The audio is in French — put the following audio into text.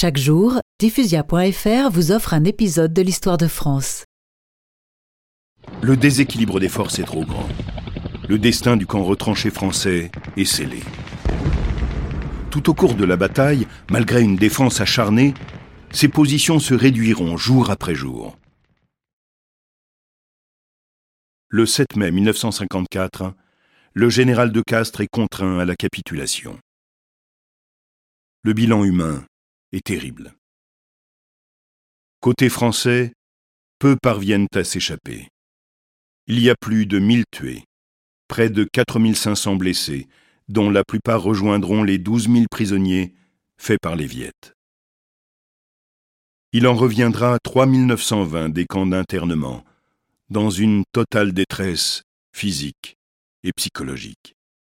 Chaque jour, diffusia.fr vous offre un épisode de l'histoire de France. Le déséquilibre des forces est trop grand. Le destin du camp retranché français est scellé. Tout au cours de la bataille, malgré une défense acharnée, ses positions se réduiront jour après jour. Le 7 mai 1954, le général de Castres est contraint à la capitulation. Le bilan humain est terrible. Côté français, peu parviennent à s'échapper. Il y a plus de 1000 tués, près de 4500 blessés, dont la plupart rejoindront les 12 000 prisonniers faits par les Viettes. Il en reviendra à 3920 des camps d'internement, dans une totale détresse physique et psychologique.